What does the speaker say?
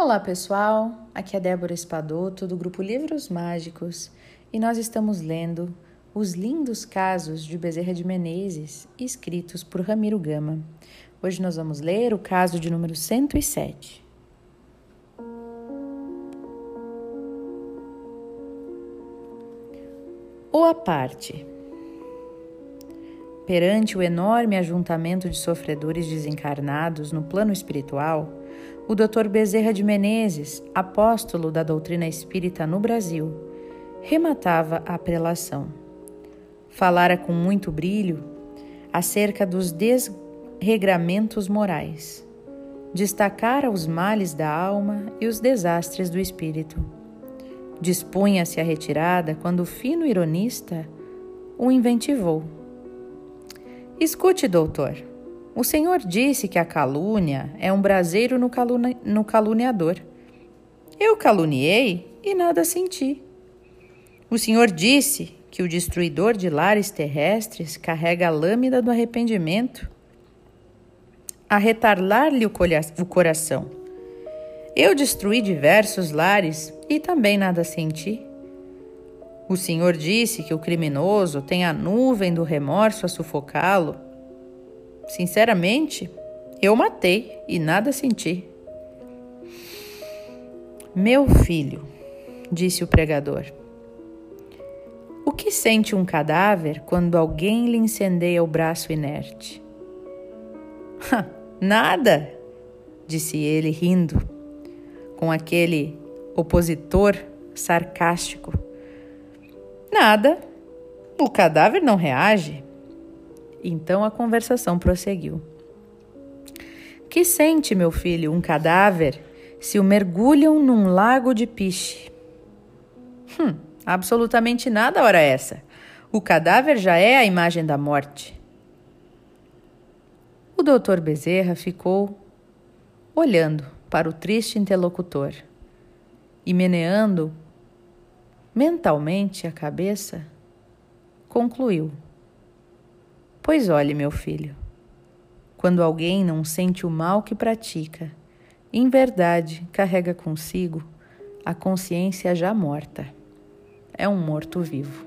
Olá pessoal, aqui é Débora Espadoto do grupo Livros Mágicos e nós estamos lendo Os Lindos Casos de Bezerra de Menezes, escritos por Ramiro Gama. Hoje nós vamos ler o caso de número 107. O aparte. Perante o enorme ajuntamento de sofredores desencarnados no plano espiritual, o Dr. Bezerra de Menezes, apóstolo da doutrina espírita no Brasil, rematava a prelação. Falara com muito brilho acerca dos desregramentos morais, destacara os males da alma e os desastres do espírito. Dispunha-se à retirada quando o fino ironista o inventivou. Escute, doutor, o Senhor disse que a calúnia é um braseiro no, caluni no caluniador. Eu caluniei e nada senti. O Senhor disse que o destruidor de lares terrestres carrega a lâmina do arrependimento a retarlar-lhe o, o coração. Eu destruí diversos lares e também nada senti. O Senhor disse que o criminoso tem a nuvem do remorso a sufocá-lo Sinceramente, eu matei e nada senti. Meu filho, disse o pregador, o que sente um cadáver quando alguém lhe incendeia o braço inerte? Nada, disse ele rindo, com aquele opositor sarcástico. Nada, o cadáver não reage. Então a conversação prosseguiu. Que sente, meu filho, um cadáver se o mergulham num lago de piche? Hum, absolutamente nada, hora essa. O cadáver já é a imagem da morte. O doutor Bezerra ficou olhando para o triste interlocutor e meneando mentalmente a cabeça, concluiu. Pois olhe, meu filho, quando alguém não sente o mal que pratica, em verdade carrega consigo a consciência já morta. É um morto-vivo.